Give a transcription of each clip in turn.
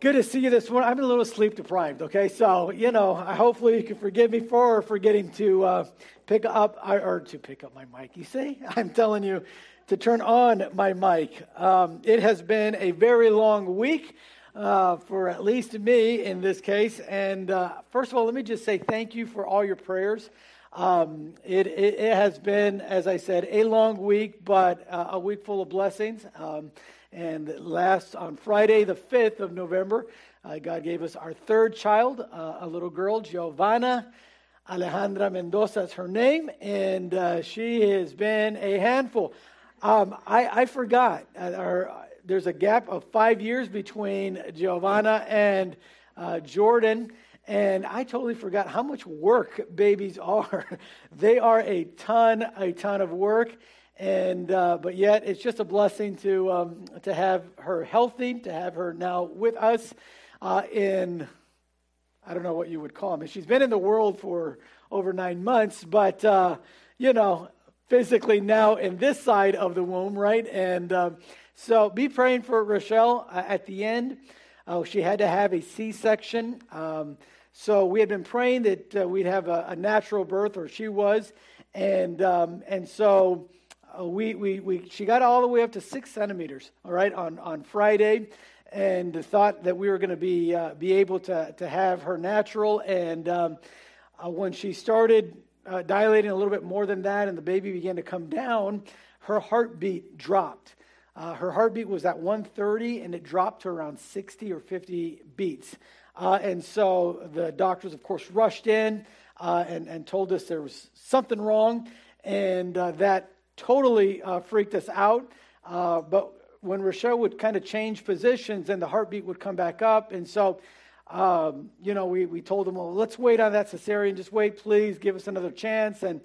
Good to see you this morning. I'm a little sleep deprived, okay? So, you know, hopefully you can forgive me for forgetting to uh, pick up, or to pick up my mic. You see, I'm telling you to turn on my mic. Um, it has been a very long week uh, for at least me in this case. And uh, first of all, let me just say thank you for all your prayers. Um, it, it, it, has been, as I said, a long week, but uh, a week full of blessings. Um, and last on Friday, the 5th of November, uh, God gave us our third child, uh, a little girl, Giovanna Alejandra Mendoza is her name, and uh, she has been a handful. Um, I, I, forgot, uh, our, there's a gap of five years between Giovanna and uh, Jordan. And I totally forgot how much work babies are. they are a ton, a ton of work and uh, but yet it's just a blessing to um, to have her healthy, to have her now with us uh, in I don't know what you would call them. She's been in the world for over nine months, but uh, you know, physically now in this side of the womb, right? And um, so be praying for Rochelle uh, at the end. Uh, she had to have a C-section. Um, so we had been praying that uh, we'd have a, a, natural birth, or she was, and um, and so uh, we, we, we, she got all the way up to six centimeters, all right, on, on Friday, and thought that we were going to be, uh, be able to, to have her natural. And um, uh, when she started uh, dilating a little bit more than that and the baby began to come down, her heartbeat dropped. Uh, her heartbeat was at 130 and it dropped to around 60 or 50 beats. Uh, and so the doctors, of course, rushed in and, and told us there was something wrong and that totally uh, freaked us out. Uh, but when Rochelle would kind of change positions, then the heartbeat would come back up. And so, um, you know, we, we told them, well, let's wait on that cesarean. Just wait, please. Give us another chance. And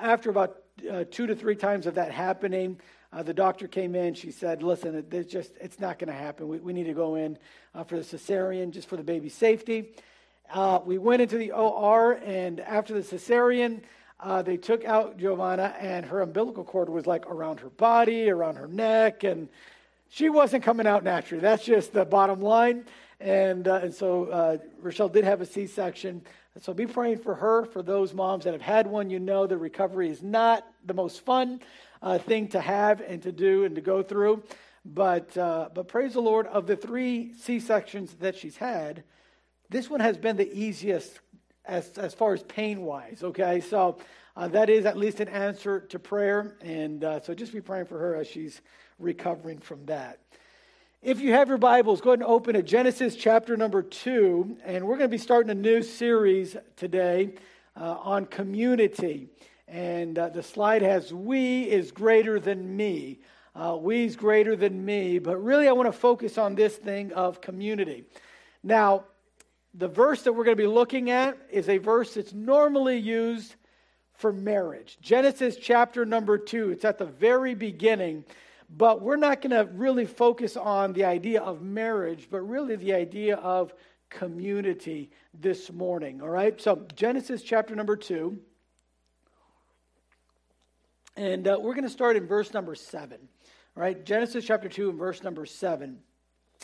after about uh, two to three times of that happening, uh, the doctor came in. She said, listen, it's just, it's not going to happen. We, we need to go in uh, for the cesarean just for the baby's safety. Uh, we went into the OR, and after the cesarean, uh, they took out Giovanna, and her umbilical cord was like around her body, around her neck, and she wasn't coming out naturally. That's just the bottom line. And, uh, and so uh, Rochelle did have a C section. So be praying for her. For those moms that have had one, you know the recovery is not the most fun uh, thing to have and to do and to go through. But, uh, but praise the Lord, of the three C sections that she's had, this one has been the easiest as, as far as pain wise, okay? So uh, that is at least an answer to prayer. And uh, so just be praying for her as she's recovering from that. If you have your Bibles, go ahead and open to Genesis chapter number two. And we're going to be starting a new series today uh, on community. And uh, the slide has we is greater than me. Uh, we is greater than me. But really, I want to focus on this thing of community. Now, the verse that we're going to be looking at is a verse that's normally used for marriage. Genesis chapter number two, it's at the very beginning, but we're not going to really focus on the idea of marriage, but really the idea of community this morning. All right, so Genesis chapter number two, and uh, we're going to start in verse number seven. All right, Genesis chapter two and verse number seven.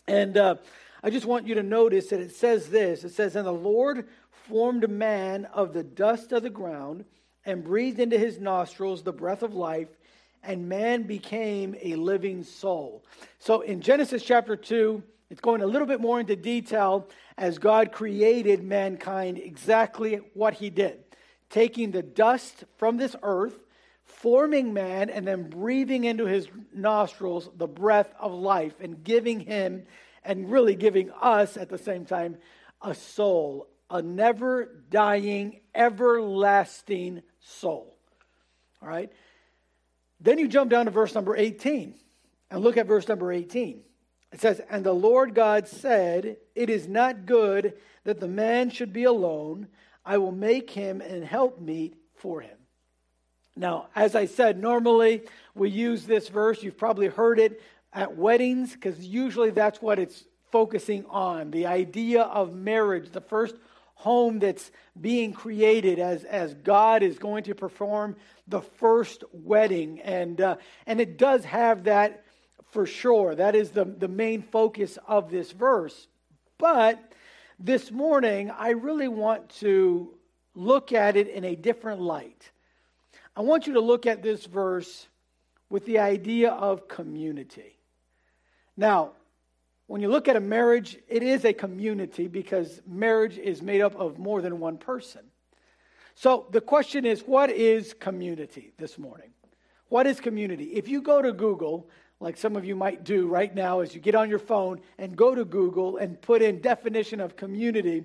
And uh, I just want you to notice that it says this it says, And the Lord formed man of the dust of the ground and breathed into his nostrils the breath of life, and man became a living soul. So in Genesis chapter 2, it's going a little bit more into detail as God created mankind exactly what he did, taking the dust from this earth, forming man, and then breathing into his nostrils the breath of life and giving him and really giving us at the same time a soul, a never dying, everlasting soul. All right? Then you jump down to verse number 18 and look at verse number 18. It says, And the Lord God said, It is not good that the man should be alone. I will make him an helpmeet for him. Now, as I said, normally we use this verse. You've probably heard it at weddings because usually that's what it's focusing on the idea of marriage, the first home that's being created as, as God is going to perform the first wedding. And, uh, and it does have that for sure. That is the, the main focus of this verse. But this morning, I really want to look at it in a different light. I want you to look at this verse with the idea of community. Now, when you look at a marriage, it is a community because marriage is made up of more than one person. So the question is, what is community this morning? What is community? If you go to Google, like some of you might do right now as you get on your phone and go to Google and put in definition of community,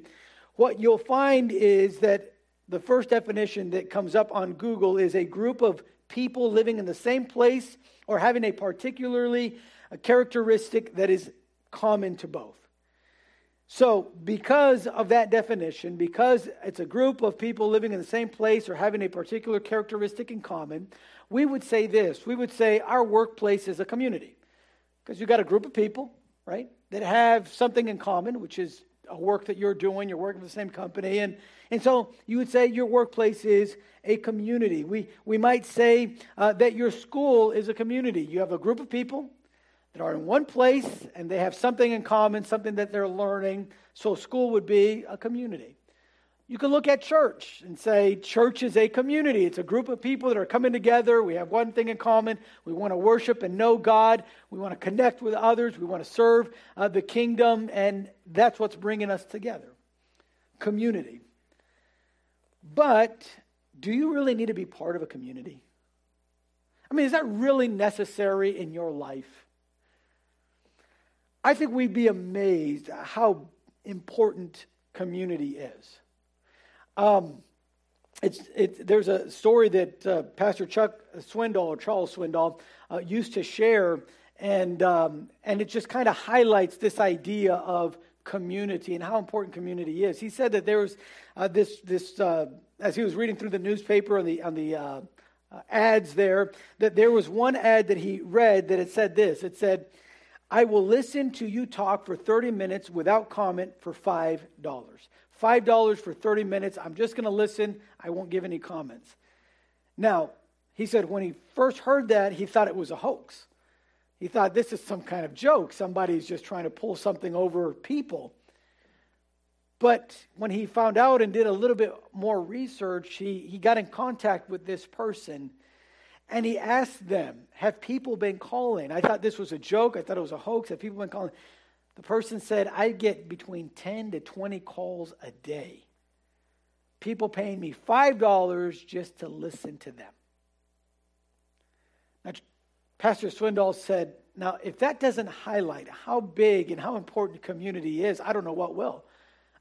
what you'll find is that the first definition that comes up on Google is a group of people living in the same place or having a particularly a characteristic that is common to both. So, because of that definition, because it's a group of people living in the same place or having a particular characteristic in common, we would say this. We would say our workplace is a community. Because you've got a group of people, right, that have something in common, which is a work that you're doing, you're working for the same company. And, and so you would say your workplace is a community. We, we might say uh, that your school is a community. You have a group of people that are in one place and they have something in common, something that they're learning. So, school would be a community. You can look at church and say, church is a community. It's a group of people that are coming together. We have one thing in common. We want to worship and know God. We want to connect with others. We want to serve uh, the kingdom. And that's what's bringing us together community. But do you really need to be part of a community? I mean, is that really necessary in your life? I think we'd be amazed how important community is. Um, it's, it, there's a story that uh, Pastor Chuck Swindoll or Charles Swindoll uh, used to share, and, um, and it just kind of highlights this idea of community and how important community is. He said that there was uh, this, this uh, as he was reading through the newspaper on the, on the uh, uh, ads there, that there was one ad that he read that it said this it said, I will listen to you talk for 30 minutes without comment for $5. $5 for 30 minutes. I'm just going to listen. I won't give any comments. Now, he said when he first heard that, he thought it was a hoax. He thought this is some kind of joke. Somebody's just trying to pull something over people. But when he found out and did a little bit more research, he, he got in contact with this person and he asked them, Have people been calling? I thought this was a joke. I thought it was a hoax. Have people been calling? The person said, I get between 10 to 20 calls a day. People paying me $5 just to listen to them. Now, Pastor Swindoll said, Now, if that doesn't highlight how big and how important community is, I don't know what will.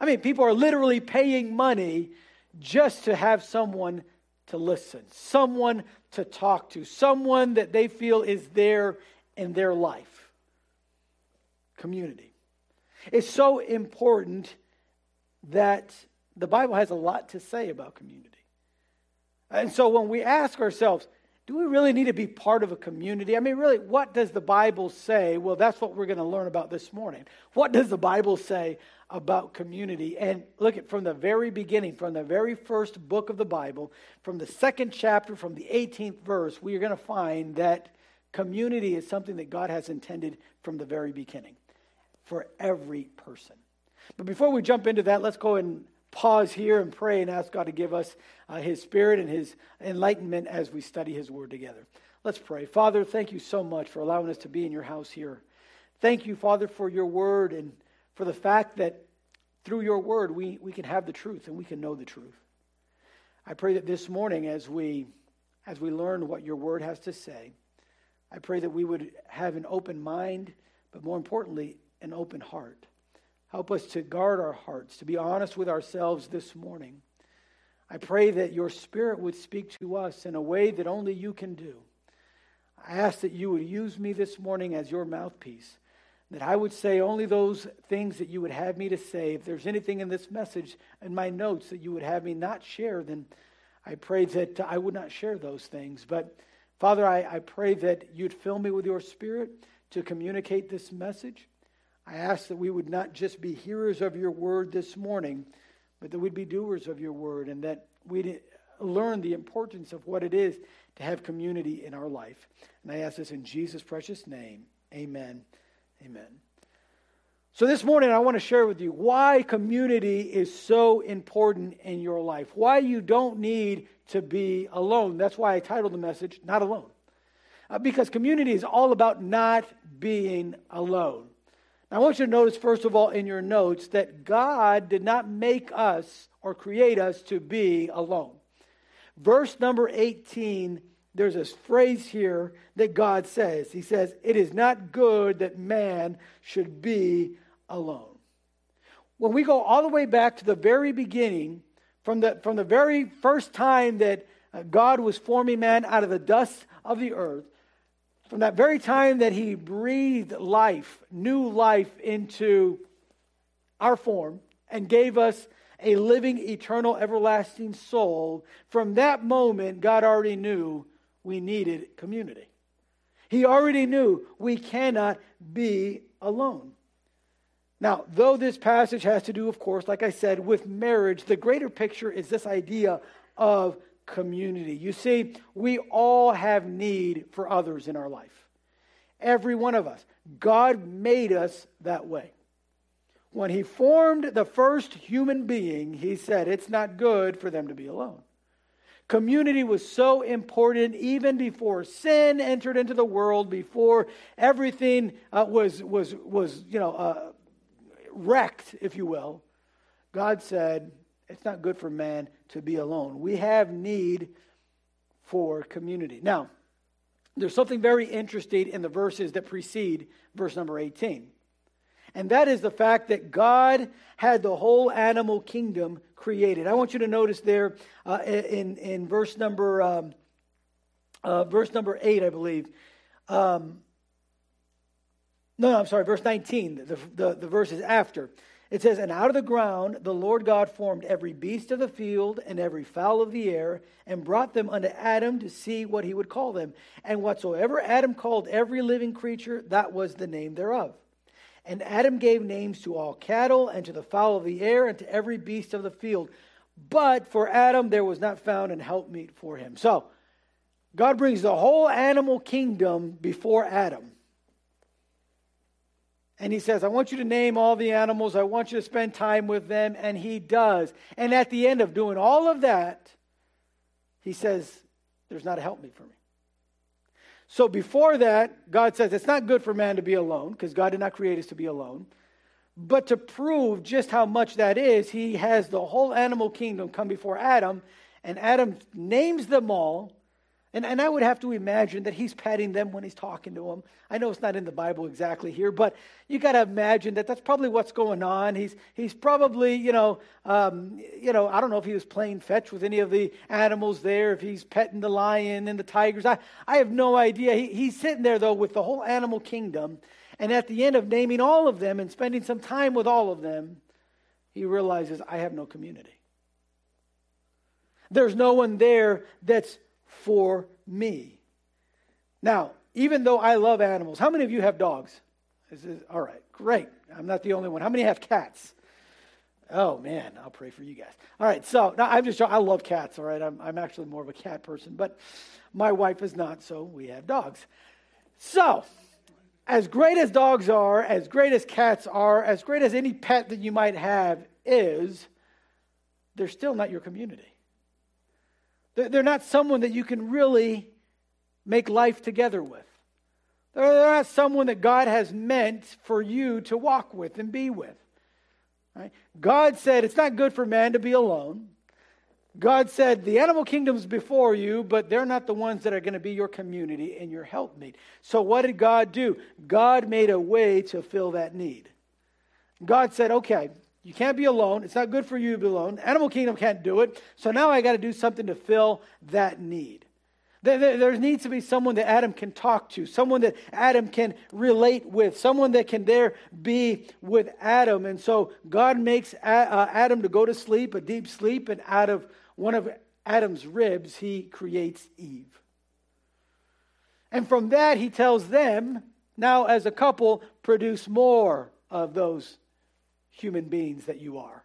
I mean, people are literally paying money just to have someone to listen, someone to talk to, someone that they feel is there in their life. Community. It's so important that the Bible has a lot to say about community. And so when we ask ourselves, do we really need to be part of a community? I mean, really, what does the Bible say? Well, that's what we're going to learn about this morning. What does the Bible say about community? And look at from the very beginning, from the very first book of the Bible, from the second chapter, from the 18th verse, we are going to find that community is something that God has intended from the very beginning for every person. But before we jump into that, let's go and pause here and pray and ask God to give us uh, His Spirit and His enlightenment as we study His Word together. Let's pray. Father, thank you so much for allowing us to be in your house here. Thank you, Father, for your Word and for the fact that through your Word we, we can have the truth and we can know the truth. I pray that this morning, as we as we learn what your Word has to say, I pray that we would have an open mind, but more importantly, an open heart. Help us to guard our hearts, to be honest with ourselves this morning. I pray that your Spirit would speak to us in a way that only you can do. I ask that you would use me this morning as your mouthpiece, that I would say only those things that you would have me to say. If there's anything in this message, in my notes, that you would have me not share, then I pray that I would not share those things. But Father, I, I pray that you'd fill me with your Spirit to communicate this message. I ask that we would not just be hearers of your word this morning, but that we'd be doers of your word and that we'd learn the importance of what it is to have community in our life. And I ask this in Jesus' precious name. Amen. Amen. So, this morning, I want to share with you why community is so important in your life, why you don't need to be alone. That's why I titled the message, Not Alone. Uh, because community is all about not being alone. Now, I want you to notice, first of all, in your notes, that God did not make us or create us to be alone. Verse number 18, there's this phrase here that God says. He says, It is not good that man should be alone. When we go all the way back to the very beginning, from the, from the very first time that uh, God was forming man out of the dust of the earth, from that very time that he breathed life, new life into our form, and gave us a living, eternal, everlasting soul, from that moment, God already knew we needed community. He already knew we cannot be alone. Now, though this passage has to do, of course, like I said, with marriage, the greater picture is this idea of community. You see, we all have need for others in our life. Every one of us. God made us that way. When He formed the first human being, He said, It's not good for them to be alone. Community was so important even before sin entered into the world, before everything uh, was, was, was you know, uh, wrecked, if you will. God said, it's not good for man to be alone. We have need for community. Now, there's something very interesting in the verses that precede verse number 18. And that is the fact that God had the whole animal kingdom created. I want you to notice there uh, in, in verse number um, uh, verse number 8, I believe. Um, no, no, I'm sorry, verse 19. The, the, the verse is after. It says, And out of the ground the Lord God formed every beast of the field and every fowl of the air, and brought them unto Adam to see what he would call them. And whatsoever Adam called every living creature, that was the name thereof. And Adam gave names to all cattle, and to the fowl of the air, and to every beast of the field. But for Adam there was not found an helpmeet for him. So, God brings the whole animal kingdom before Adam. And he says, I want you to name all the animals. I want you to spend time with them. And he does. And at the end of doing all of that, he says, There's not a helpmeet for me. So before that, God says it's not good for man to be alone because God did not create us to be alone. But to prove just how much that is, he has the whole animal kingdom come before Adam, and Adam names them all and, and I would have to imagine that he's petting them when he's talking to them. I know it's not in the Bible exactly here, but you got to imagine that that's probably what's going on. He's, he's probably, you know, um, you know, I don't know if he was playing fetch with any of the animals there, if he's petting the lion and the tigers. I, I have no idea. He, he's sitting there, though, with the whole animal kingdom. And at the end of naming all of them and spending some time with all of them, he realizes, I have no community. There's no one there that's for me. Now, even though I love animals, how many of you have dogs? Is, all right, great. I'm not the only one. How many have cats? Oh man, I'll pray for you guys. All right, so now I'm just I love cats. All right, I'm I'm actually more of a cat person, but my wife is not, so we have dogs. So, as great as dogs are, as great as cats are, as great as any pet that you might have is, they're still not your community. They're not someone that you can really make life together with. They're not someone that God has meant for you to walk with and be with. Right? God said it's not good for man to be alone. God said the animal kingdom's before you, but they're not the ones that are going to be your community and your helpmate. So what did God do? God made a way to fill that need. God said, okay, you can't be alone. It's not good for you to be alone. Animal kingdom can't do it. So now I got to do something to fill that need. There, needs to be someone that Adam can talk to, someone that Adam can relate with, someone that can there be with Adam. And so God makes uh, Adam to go to sleep, a deep sleep, and out of one of Adam's ribs, he creates Eve. And from that, he tells them, now as a couple, produce more of those human beings that you are.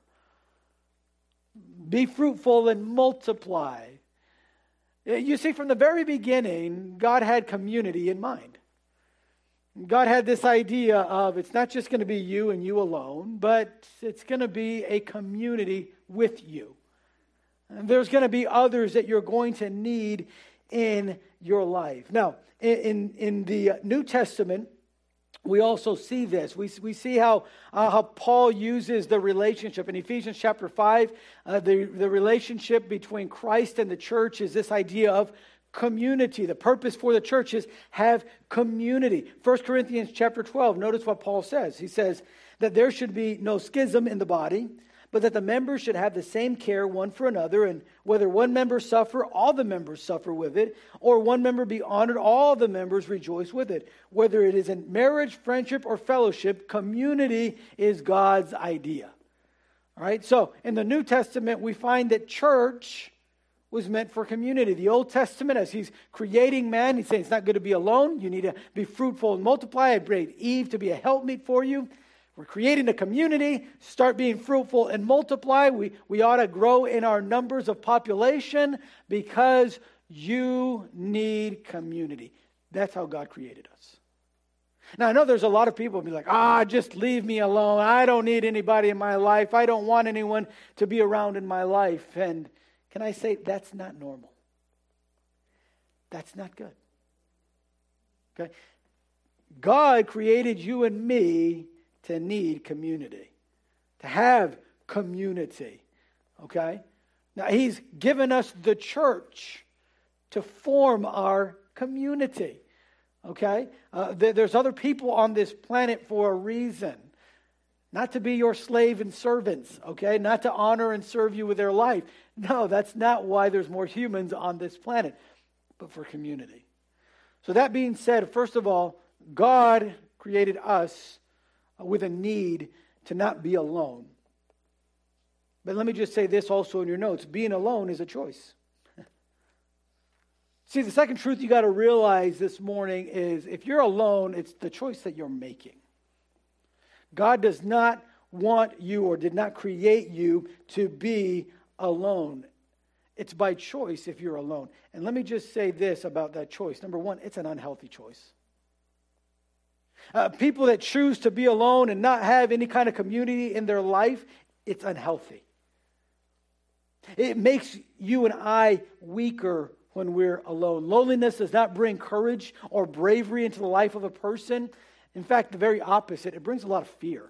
Be fruitful and multiply. Uh, you see, from the very beginning, God had community in mind. God had this idea of it's not just going to be you and you alone, but it's going to be a community with you. And there's going to be others that you're going to need in your life. Now, in, in the New Testament, we also see this. We, we see how, uh, how Paul uses the relationship. In Ephesians chapter 5, uh, the, the relationship between Christ and the church is this idea of community. The purpose for the church is have community. 1 Corinthians chapter 12, notice what Paul says. He says that there should be no schism in the body, but that the members should have the same care one for another, and whether one member suffer, all the members suffer with it, or one member be honored, all the members rejoice with it. Whether it is in marriage, friendship, or fellowship, community is God's idea. All right, so in the New Testament, we find that church was meant for community. The Old Testament, as he's creating man, he's saying it's not good to be alone. You need to be fruitful and multiply. I prayed Eve to be a helpmeet for you. We're creating a community, start being fruitful and multiply. We, we ought to grow in our numbers of population because you need community. That's how God created us. Now, I know there's a lot of people be like, ah, just leave me alone. I don't need anybody in my life. I don't want anyone to be around in my life. And can I say that's not normal? That's not good. Okay? God created you and me to need community, to have community. Okay? Now, He's given us the church to form our community. Okay? Uh, there's other people on this planet for a reason. Not to be your slave and servants, okay? Not to honor and serve you with their life. No, that's not why there's more humans on this planet, but for community. So, that being said, first of all, God created us Uh, with a need to not be alone. But let me just say this also in your notes being alone is a choice. See, the second truth you got to realize this morning is if you're alone, it's the choice that you're making. God does not want you or did not create you to be alone. It's by choice if you're alone. And let me just say this about that choice. Number one, it's an unhealthy choice. Uh, people that choose to be alone and not have any kind of community in their life, it's unhealthy. It makes you and I weaker when we're alone. Loneliness does not bring courage or bravery into the life of a person. In fact, the very opposite, it brings a lot of fear.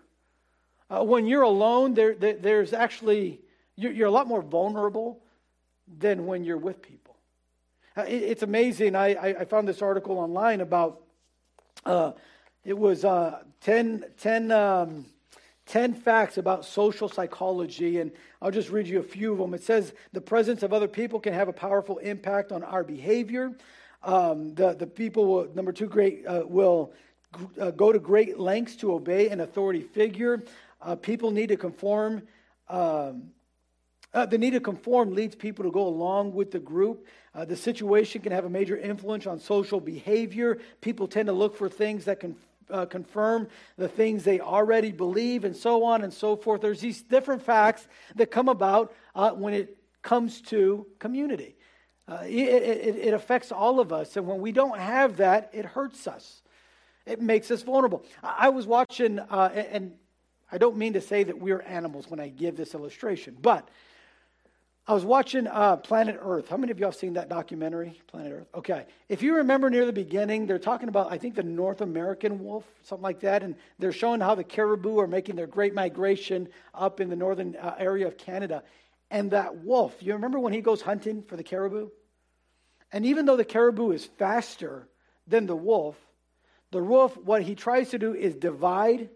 Uh, when you're alone, there, there, there's actually, you're, you're, a lot more vulnerable than when you're with people. Uh, it, it's amazing. I, I, I, found this article online about uh, it was uh, 10, 10, um, 10 facts about social psychology, and I'll just read you a few of them. It says the presence of other people can have a powerful impact on our behavior. Um, the, the people, will, number two, great, uh, will uh, go to great lengths to obey an authority figure. Uh, people need to conform. Um, uh, the need to conform leads people to go along with the group. Uh, the situation can have a major influence on social behavior. People tend to look for things that can uh, confirm the things they already believe, and so on and so forth. There's these different facts that come about uh, when it comes to community. Uh, it, it, it, affects all of us, and when we don't have that, it hurts us. It makes us vulnerable. I, I was watching, uh, and I don't mean to say that we're animals when I give this illustration, but I was watching uh, Planet Earth. How many of y'all have seen that documentary, Planet Earth? Okay. If you remember near the beginning, they're talking about, I think, the North American wolf, something like that, and they're showing how the caribou are making their great migration up in the northern uh, area of Canada. And that wolf, you remember when he goes hunting for the caribou? And even though the caribou is faster than the wolf, the wolf, what he tries to do is divide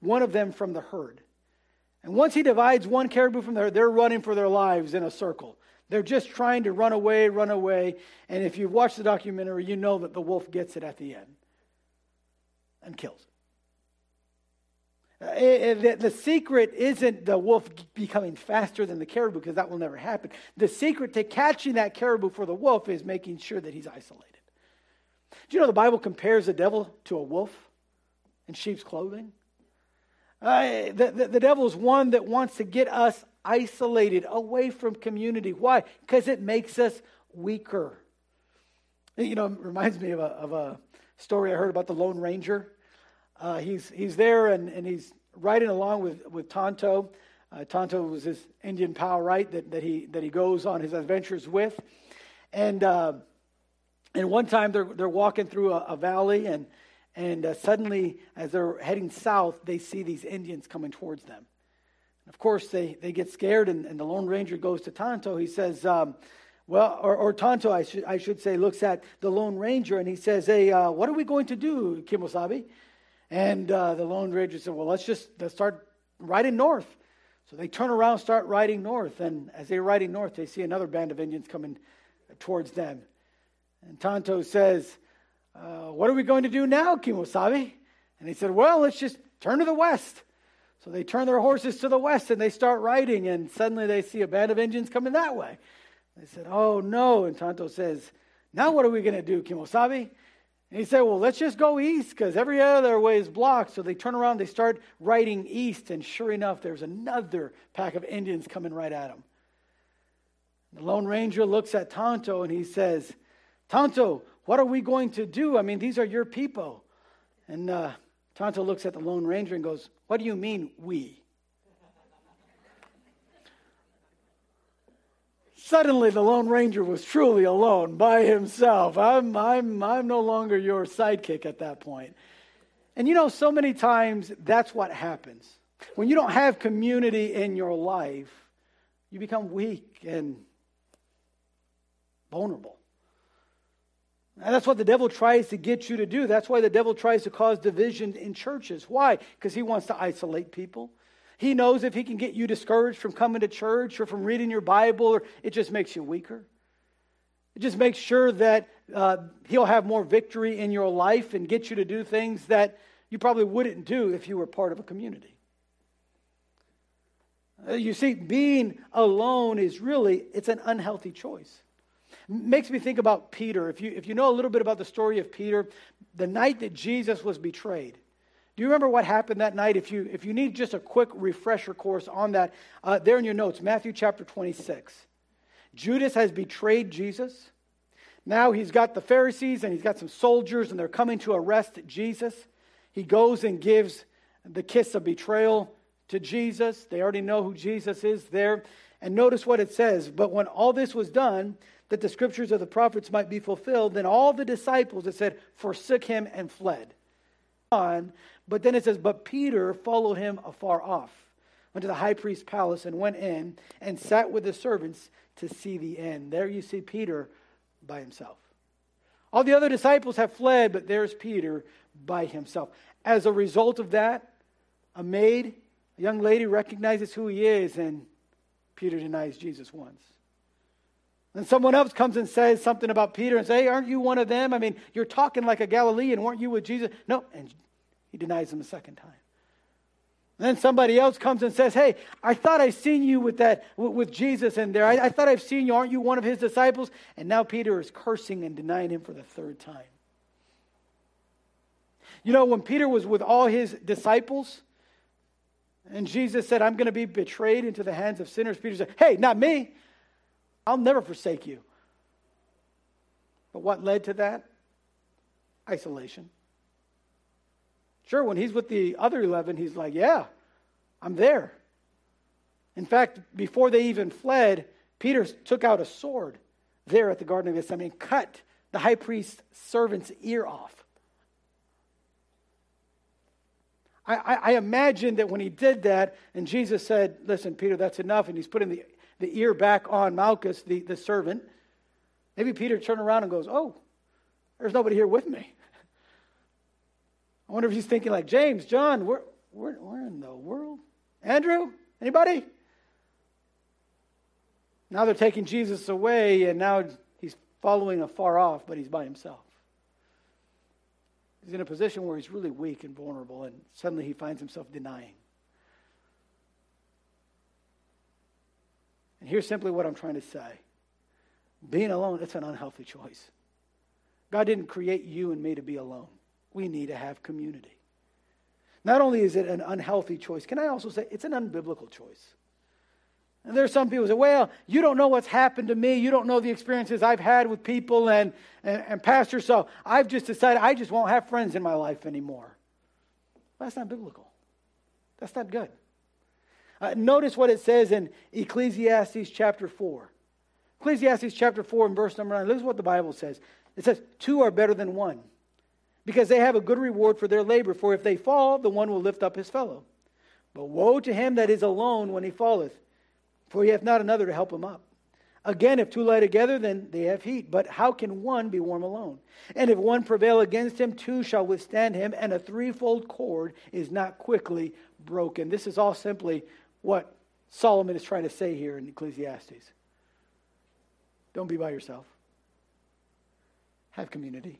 one of them from the herd. And once he divides one caribou from there, they're running for their lives in a circle. They're just trying to run away, run away. And if you've watched the documentary, you know that the wolf gets it at the end and kills it. Uh, it, it the secret isn't the wolf becoming faster than the caribou, because that will never happen. The secret to catching that caribou for the wolf is making sure that he's isolated. Do you know the Bible compares the devil to a wolf in sheep's clothing? Uh, the, the, the devil is one that wants to get us isolated, away from community. Why? Because it makes us weaker. You know, reminds me of a, of a story I heard about the Lone Ranger. uh, he's, he's there and, and he's riding along with, with Tonto. Uh, Tonto was his Indian pal, right, that, that, he, that he goes on his adventures with. And, uh, and one time they're, they're walking through a, a valley, and, and uh, suddenly, as they're heading south, they see these Indians coming towards them. Of course, they, they get scared, and, and the Lone Ranger goes to Tonto. He says, um, well, or, or Tonto, I should, I should say, looks at the Lone Ranger and he says, Hey, uh, what are we going to do, Kimosabe? And uh, the Lone Ranger said, Well, let's just let's start riding north. So they turn around, start riding north. And as they're riding north, they see another band of Indians coming towards them. And Tonto says, uh, What are we going to do now, Kimosabe? And he said, Well, let's just turn to the west. So they turn their horses to the west and they start riding, and suddenly they see a band of Indians coming that way. They said, Oh no. And Tonto says, Now what are we going to do, Kimosabe? And he said, Well, let's just go east because every other way is blocked. So they turn around, they start riding east, and sure enough, there's another pack of Indians coming right at them. The Lone Ranger looks at Tonto and he says, Tonto, what are we going to do? I mean, these are your people. And uh, Tonto looks at the Lone Ranger and goes, What do you mean, we? Suddenly, the Lone Ranger was truly alone by himself. I'm, I'm, I'm no longer your sidekick at that point. And you know, so many times that's what happens. When you don't have community in your life, you become weak and vulnerable. And that's what the devil tries to get you to do. That's why the devil tries to cause division in churches. Why? Because he wants to isolate people. He knows if he can get you discouraged from coming to church or from reading your Bible, or it just makes you weaker. It just makes sure that uh, he'll have more victory in your life and get you to do things that you probably wouldn't do if you were part of a community. Uh, you see, being alone is really, it's an unhealthy choice. Makes me think about Peter. If you, if you know a little bit about the story of Peter, the night that Jesus was betrayed, do you remember what happened that night? If you, if you need just a quick refresher course on that, uh, there in your notes, Matthew chapter 26. Judas has betrayed Jesus. Now he's got the Pharisees and he's got some soldiers, and they're coming to arrest Jesus. He goes and gives the kiss of betrayal to Jesus. They already know who Jesus is there. And notice what it says. But when all this was done, that the scriptures of the prophets might be fulfilled, then all the disciples, it said, forsook him and fled. On, but then it says, But Peter followed him afar off, went to the high priest's palace and went in and sat with the servants to see the end. There you see Peter by himself. All the other disciples have fled, but there's Peter by himself. As a result of that, a maid, a young lady, recognizes who he is, and Peter denies Jesus once. And someone else comes and says something about Peter and say, hey, aren't you one of them? I mean, you're talking like a Galilean. Weren't you with Jesus? No. And he denies him a second time. And then somebody else comes and says, Hey, I thought I seen you with that with Jesus in there. I, I thought I've seen you. Aren't you one of his disciples? And now Peter is cursing and denying him for the third time. You know, when Peter was with all his disciples, and Jesus said, I'm going to be betrayed into the hands of sinners, Peter said, Hey, not me. I'll never forsake you. But what led to that? Isolation. Sure, when he's with the other 11, he's like, Yeah, I'm there. In fact, before they even fled, Peter took out a sword there at the Garden of Gethsemane and cut the high priest's servant's ear off. I, I, I, imagine that when he did that, and Jesus said, Listen, Peter, that's enough, and he's putting the, the ear back on Malchus, the, the servant, maybe Peter turned around and goes, Oh, there's nobody here with me. I wonder if he's thinking like, James, John, where, where, where in the world? Andrew, anybody? Now they're taking Jesus away, and now he's following afar off, but he's by himself. He's in a position where he's really weak and vulnerable, and suddenly he finds himself denying. And here's simply what I'm trying to say being alone, it's an unhealthy choice. God didn't create you and me to be alone we need to have community. Not only is it an unhealthy choice, can I also say it's an unbiblical choice? And there are some people who say, well, you don't know what's happened to me. You don't know the experiences I've had with people and, and, and pastor, so I've just decided I just won't have friends in my life anymore. Well, that's not biblical. That's not good. Uh, notice what it says in Ecclesiastes chapter 4. Ecclesiastes chapter 4 and verse number 9. Look at what the Bible says. It says, Two are better than one, because they have a good reward for their labor. For if they fall, the one will lift up his fellow. But woe to him that is alone when he falleth, for he hath not another to help him up. Again, if two lie together, then they have heat. But how can one be warm alone? And if one prevail against him, two shall withstand him, and a threefold cord is not quickly broken. This is all simply what Solomon is trying to say here in Ecclesiastes. Don't be by yourself, have community.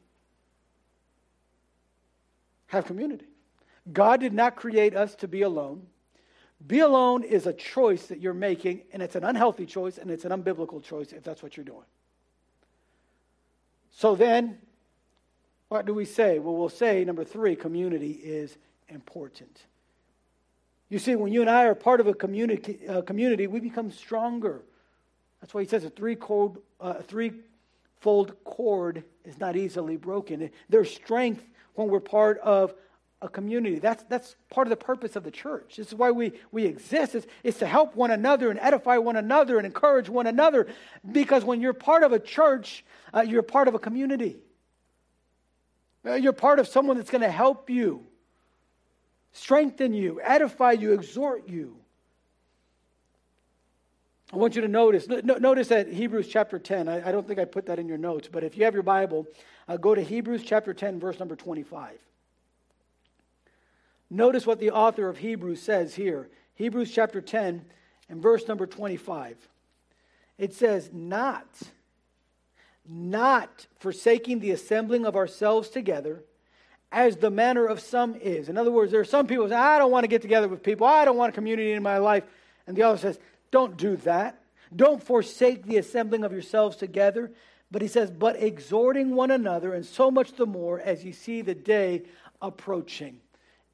Have community. God did not create us to be alone. Be alone is a choice that you're making, and it's an unhealthy choice, and it's an unbiblical choice if that's what you're doing. So then, what do we say? Well, we'll say, number three, community is important. You see, when you and I are part of a community, uh, community we become stronger. That's why he says a three cord, uh, threefold cord is not easily broken. There's strength when we're part of a community. That's, that's part of the purpose of the church. This is why we, we exist, is, is to help one another and edify one another and encourage one another. Because when you're part of a church, uh, you're part of a community. Uh, you're part of someone that's going to help you, strengthen you, edify you, exhort you. I want you to notice, notice that Hebrews chapter 10, I, don't think I put that in your notes, but if you have your Bible, uh, go to Hebrews chapter 10, verse number 25. Notice what the author of Hebrews says here. Hebrews chapter 10 and verse number 25. It says, Not, not forsaking the assembling of ourselves together, as the manner of some is. In other words, there are some people who say, I don't want to get together with people, I don't want a community in my life. And the other says, Don't do that. Don't forsake the assembling of yourselves together. But he says, But exhorting one another, and so much the more as you see the day approaching.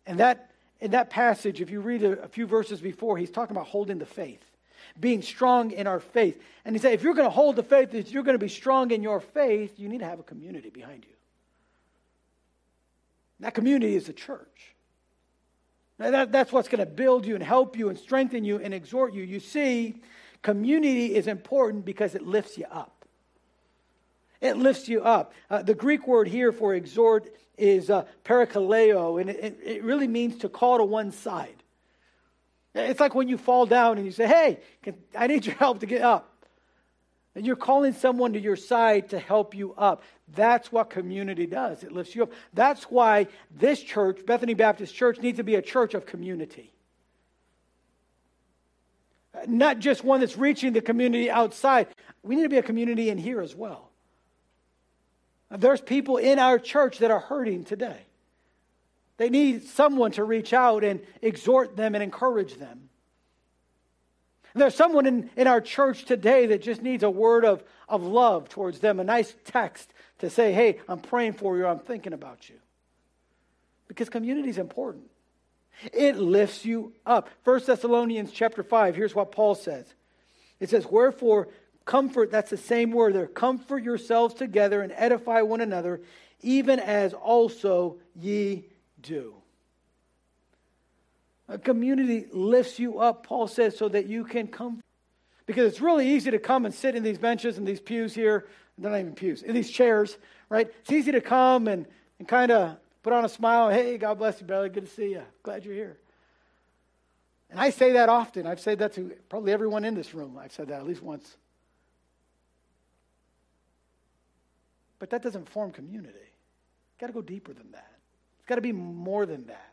And that, in that passage, if you read a, a few verses before, he's talking about holding the faith, being strong in our faith. And he said, if you're going to hold the faith, if you're going to be strong in your faith, you need to have a community behind you. That community is the church. Now that, that's what's going to build you and help you and strengthen you and exhort you. You see, community is important because it lifts you up. It lifts you up. Uh, the Greek word here for exhort is uh, parakaleo, and it, it really means to call to one side. It's like when you fall down and you say, Hey, can, I need your help to get up. And you're calling someone to your side to help you up. That's what community does. It lifts you up. That's why this church, Bethany Baptist Church, needs to be a church of community. Not just one that's reaching the community outside. We need to be a community in here as well. There's people in our church that are hurting today. They need someone to reach out and exhort them and encourage them. There's someone in, in our church today that just needs a word of, of love towards them, a nice text to say, hey, I'm praying for you, I'm thinking about you. Because community is important. It lifts you up. 1 Thessalonians chapter 5, here's what Paul says. It says, Wherefore Comfort, that's the same word there. Comfort yourselves together and edify one another, even as also ye do. A community lifts you up, Paul says, so that you can come. Because it's really easy to come and sit in these benches and these pews here. They're not even pews, in these chairs, right? It's easy to come and, and kind of put on a smile. Hey, God bless you, brother. Good to see you. Glad you're here. And I say that often. I've said that to probably everyone in this room. I've said that at least once. But that doesn't form community. Got to go deeper than that. It's got to be more than that.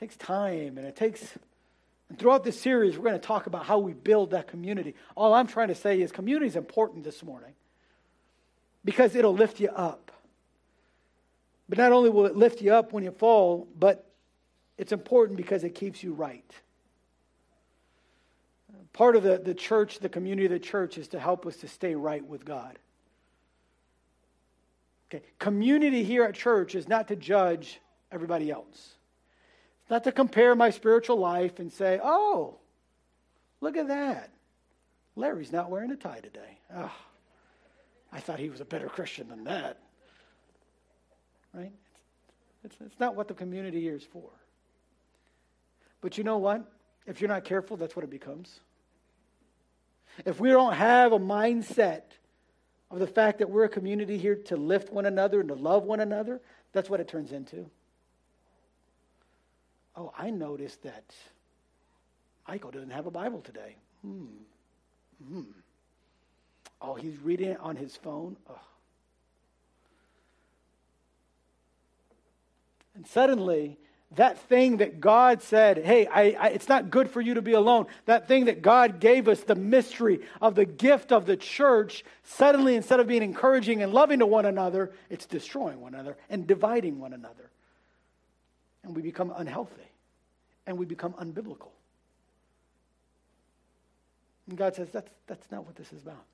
Takes time and it takes. And throughout this series, we're going to talk about how we build that community. All I'm trying to say is community is important this morning because it'll lift you up. But not only will it lift you up when you fall, but it's important because it keeps you right. Part of the, the church, the community of the church, is to help us to stay right with God. Okay. Community here at church is not to judge everybody else. It's not to compare my spiritual life and say, oh, look at that. Larry's not wearing a tie today. Oh, I thought he was a better Christian than that. Right? It's, it's not what the community here is for. But you know what? If you're not careful, that's what it becomes. If we don't have a mindset of the fact that we're a community here to lift one another and to love one another, that's what it turns into. Oh, I noticed that Michael doesn't have a Bible today. Hmm. Hmm. Oh, he's reading it on his phone. And suddenly, that thing that God said, hey, I, I, it's not good for you to be alone, that thing that God gave us, the mystery of the gift of the church, suddenly, instead of being encouraging and loving to one another, it's destroying one another and dividing one another. And we become unhealthy and we become unbiblical. And God says, that's, that's not what this is about.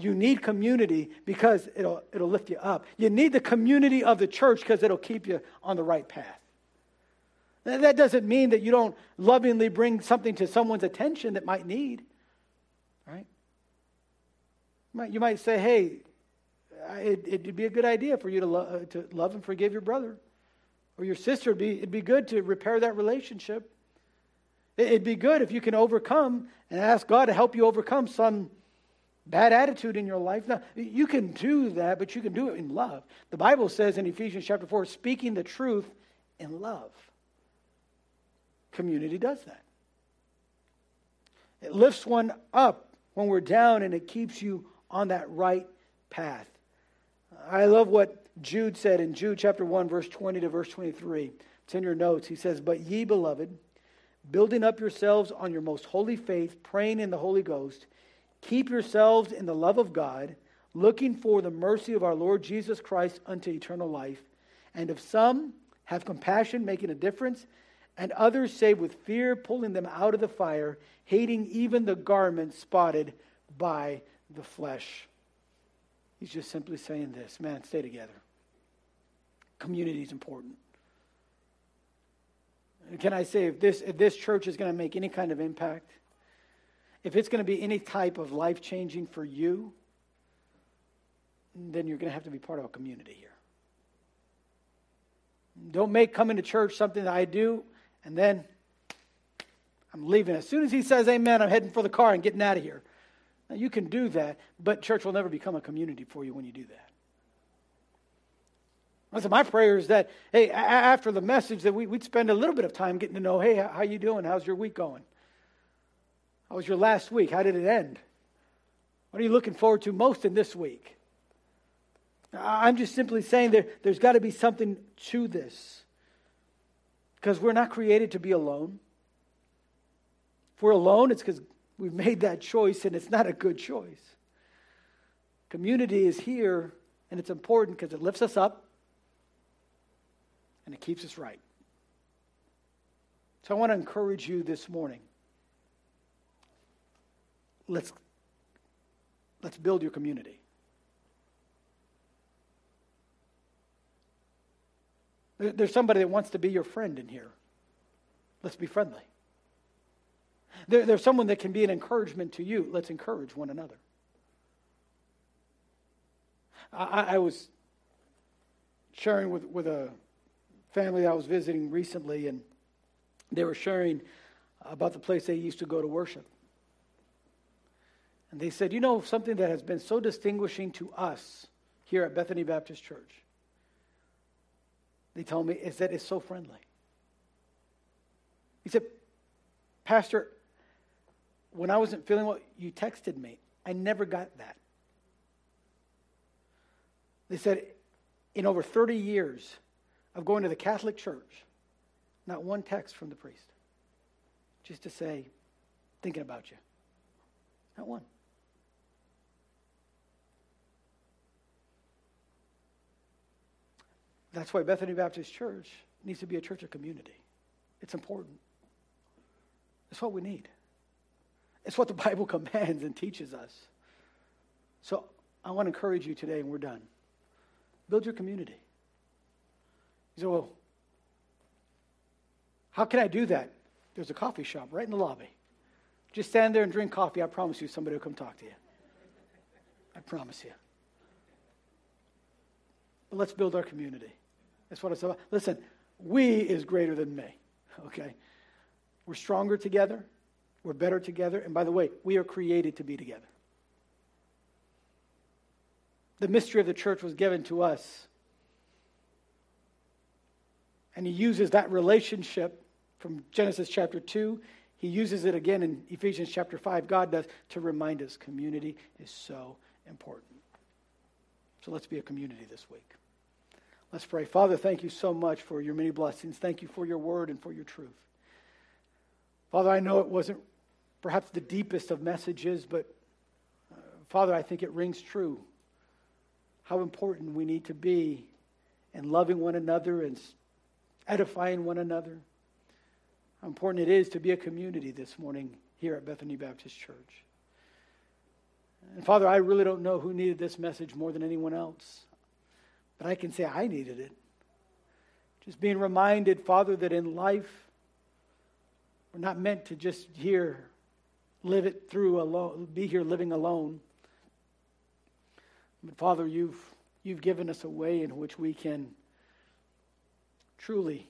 You need community because it'll, it'll lift you up. You need the community of the church because it'll keep you on the right path. That doesn't mean that you don't lovingly bring something to someone's attention that might need, right? You might, you might say, hey, it, would be a good idea for you to, lo- uh, to love and forgive your brother or your sister. It'd be, it'd be good to repair that relationship. It'd be good if you can overcome and ask God to help you overcome some bad attitude in your life. Now, you can do that, but you can do it in love. The Bible says in Ephesians chapter 4, speaking the truth in love. Community does that. It lifts one up when we're down and it keeps you on that right path. I love what Jude said in Jude chapter 1, verse 20 to verse 23. It's in your notes. He says, But ye, beloved, building up yourselves on your most holy faith, praying in the Holy Ghost, keep yourselves in the love of God, looking for the mercy of our Lord Jesus Christ unto eternal life. And if some have compassion, making a difference, and others say with fear, pulling them out of the fire, hating even the garment spotted by the flesh. He's just simply saying this man, stay together. Community is important. Can I say, if this, if this church is going to make any kind of impact, if it's going to be any type of life changing for you, then you're going to have to be part of a community here. Don't make coming to church something that I do and then I'm leaving. As soon as he says amen, I'm heading for the car and getting out of here. Now, you can do that, but church will never become a community for you when you do that. Listen, my prayer is that, hey, after the message, that we, would spend a little bit of time getting to know, hey, how you doing? How's your week going? How was your last week? How did it end? What are you looking forward to most in this week? I'm just simply saying there, there's got to be something to this. Because we're not created to be alone. If we're alone, it's because we've made that choice and it's not a good choice. Community is here and it's important because it lifts us up and it keeps us right. So I want to encourage you this morning. Let's, let's build your community. There's somebody that wants to be your friend in here. Let's be friendly. There, there's someone that can be an encouragement to you. Let's encourage one another. I, I was sharing with, with a family I was visiting recently, and they were sharing about the place they used to go to worship. And they said, You know, something that has been so distinguishing to us here at Bethany Baptist Church they told me, is that it's so friendly. He said, Pastor, when I wasn't feeling well, you texted me. I never got that. They said, in over 30 years of going to the Catholic Church, not one text from the priest. Just to say, thinking about you. Not one. That's why Bethany Baptist Church needs to be a church of community. It's important. It's what we need. It's what the Bible commands and teaches us. So I want to encourage you today, and we're done. Build your community. You say, well, how can I do that? There's a coffee shop right in the lobby. Just stand there and drink coffee. I promise you, somebody will come talk to you. I promise you. But let's build our community. That's what it's about. Listen, we is greater than me, okay? We're stronger together. We're better together. And by the way, we are created to be together. The mystery of the church was given to us. And he uses that relationship from Genesis chapter 2. He uses it again in Ephesians chapter 5. God does to remind us community is so important. So let's be a community this week. Let's pray. Father, thank you so much for your many blessings. Thank you for your word and for your truth. Father, I know it wasn't perhaps the deepest of messages, but uh, Father, I think it rings true how important we need to be in loving one another and edifying one another. How important it is to be a community this morning here at Bethany Baptist Church. And Father, I really don't know who needed this message more than anyone else, but I can say I needed it. Just being reminded, Father, that in life, we're not meant to just here live it through alone, be here living alone. But Father, you've, you've given us a way in which we can truly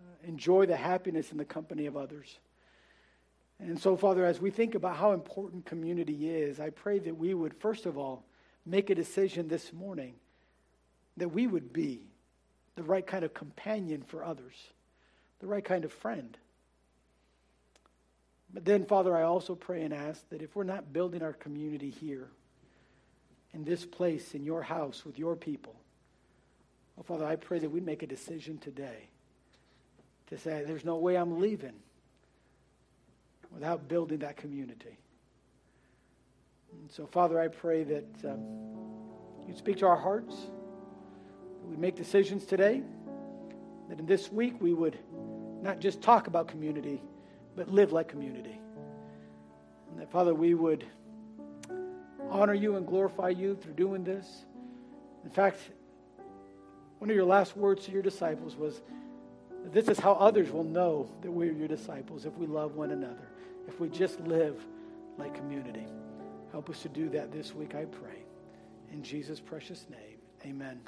uh, enjoy the happiness in the company of others. And so, Father, as we think about how important community is, I pray that we would, first of all, make a decision this morning that we would be the right kind of companion for others, the right kind of friend. But then, Father, I also pray and ask that if we're not building our community here, in this place, in your house, with your people, well, Father, I pray that we make a decision today to say, there's no way I'm leaving without building that community. And so, Father, I pray that um, you speak to our hearts, that we make decisions today, that in this week we would not just talk about community, but live like community. And that, Father, we would honor you and glorify you through doing this. In fact, one of your last words to your disciples was, This is how others will know that we're your disciples if we love one another, if we just live like community. Help us to do that this week, I pray. In Jesus' precious name, amen.